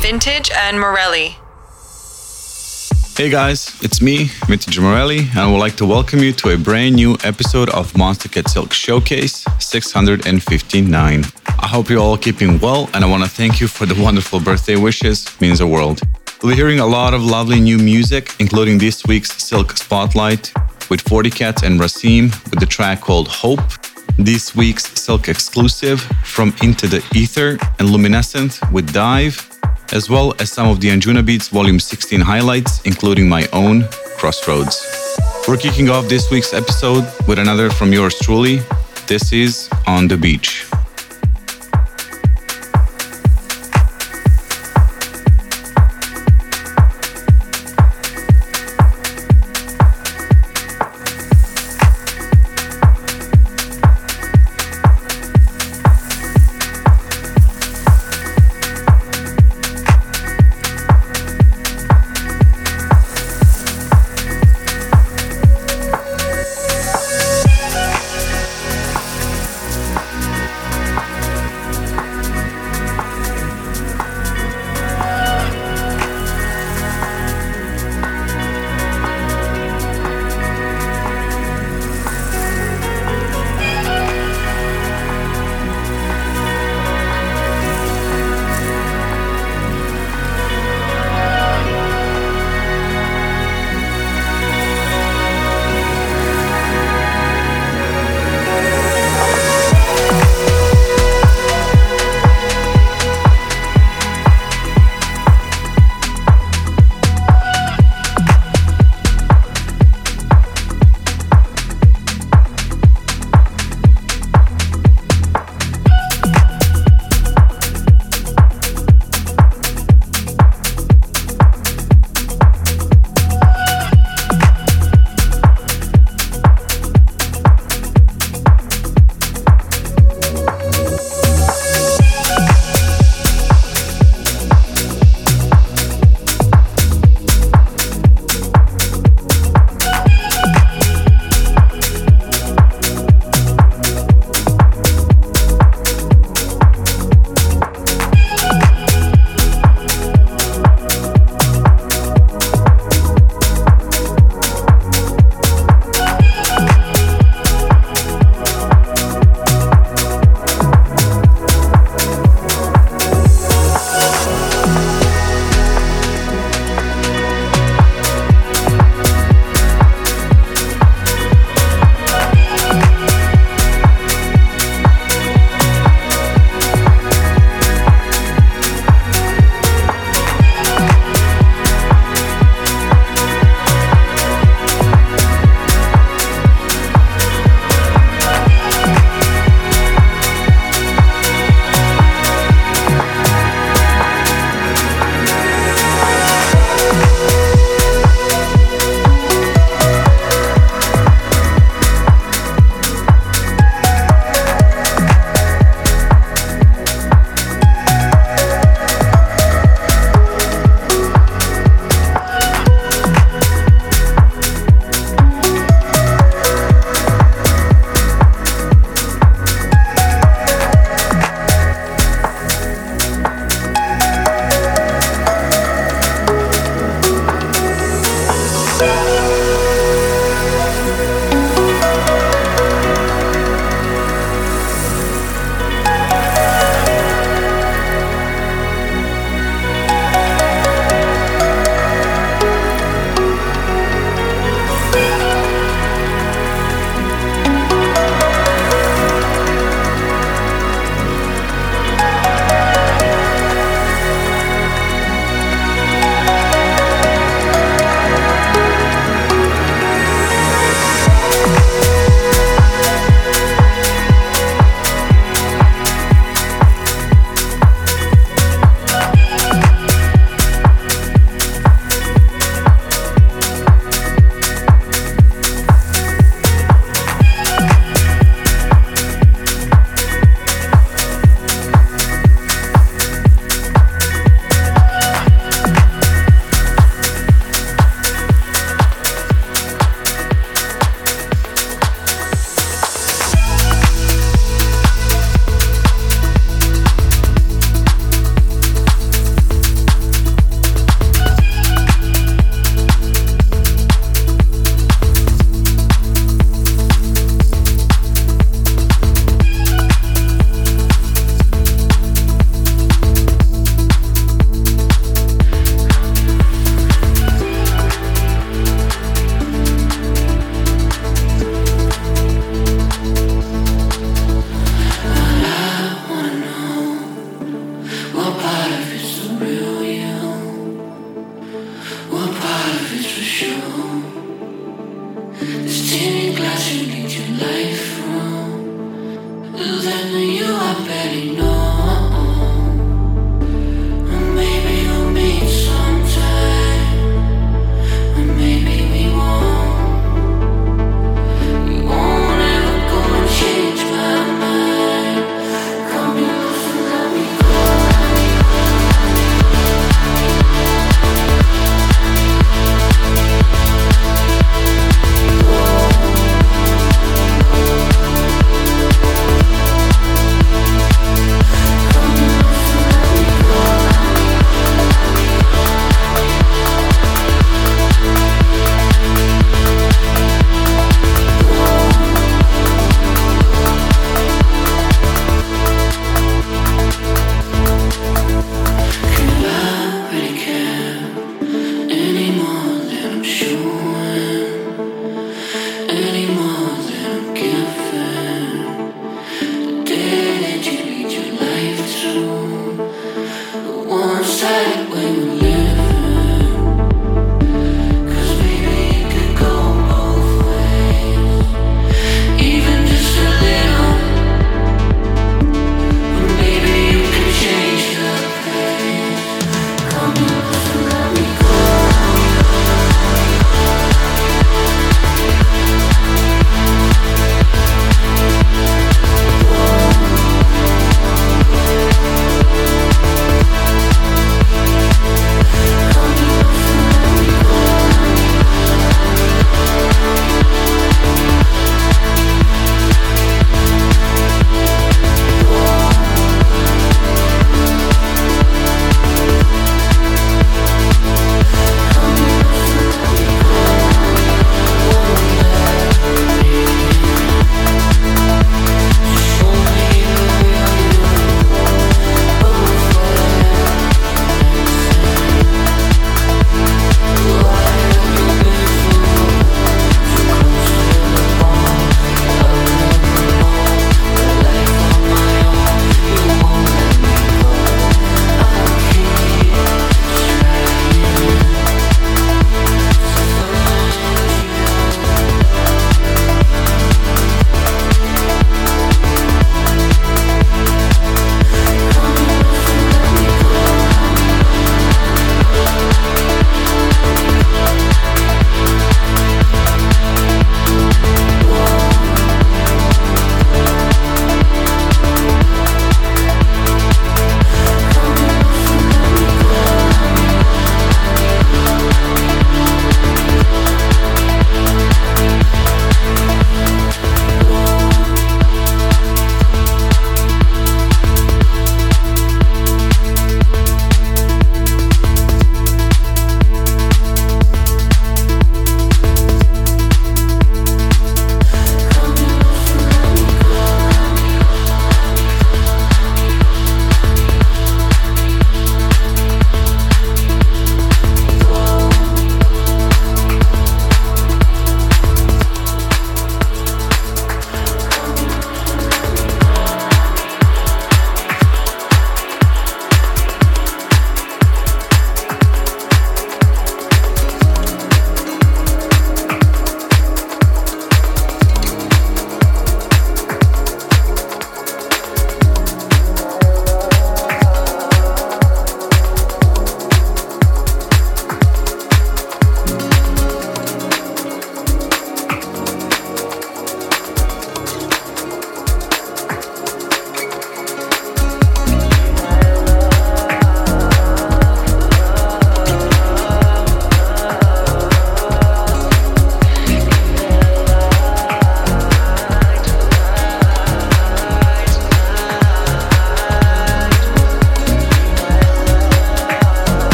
Vintage and Morelli. Hey guys, it's me, Vintage Morelli, and I would like to welcome you to a brand new episode of Monstercat Silk Showcase 659. I hope you're all keeping well, and I want to thank you for the wonderful birthday wishes. Means the world. We'll be hearing a lot of lovely new music, including this week's Silk Spotlight with 40 Cats and Ra5im with the track called Hope. This week's Silk exclusive from Into the Ether and Lumynesynth with Dive as well as some of the Anjunabeats Volume 16 highlights, including my own Crossroads. We're kicking off this week's episode with another from yours truly. This is On the Beach.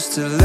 Just to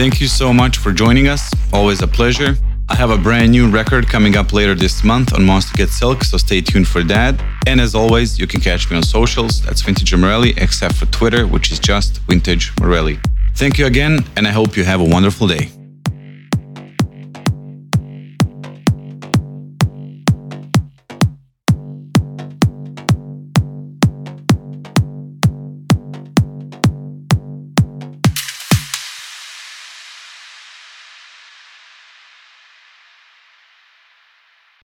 Thank you so much for joining us. Always a pleasure. I have a brand new record coming up later this month on Monstercat Silk, so stay tuned for that. And as always, you can catch me on socials. That's Vintage Morelli, except for Twitter, which is just Vintage Morelli. Thank you again, and I hope you have a wonderful day.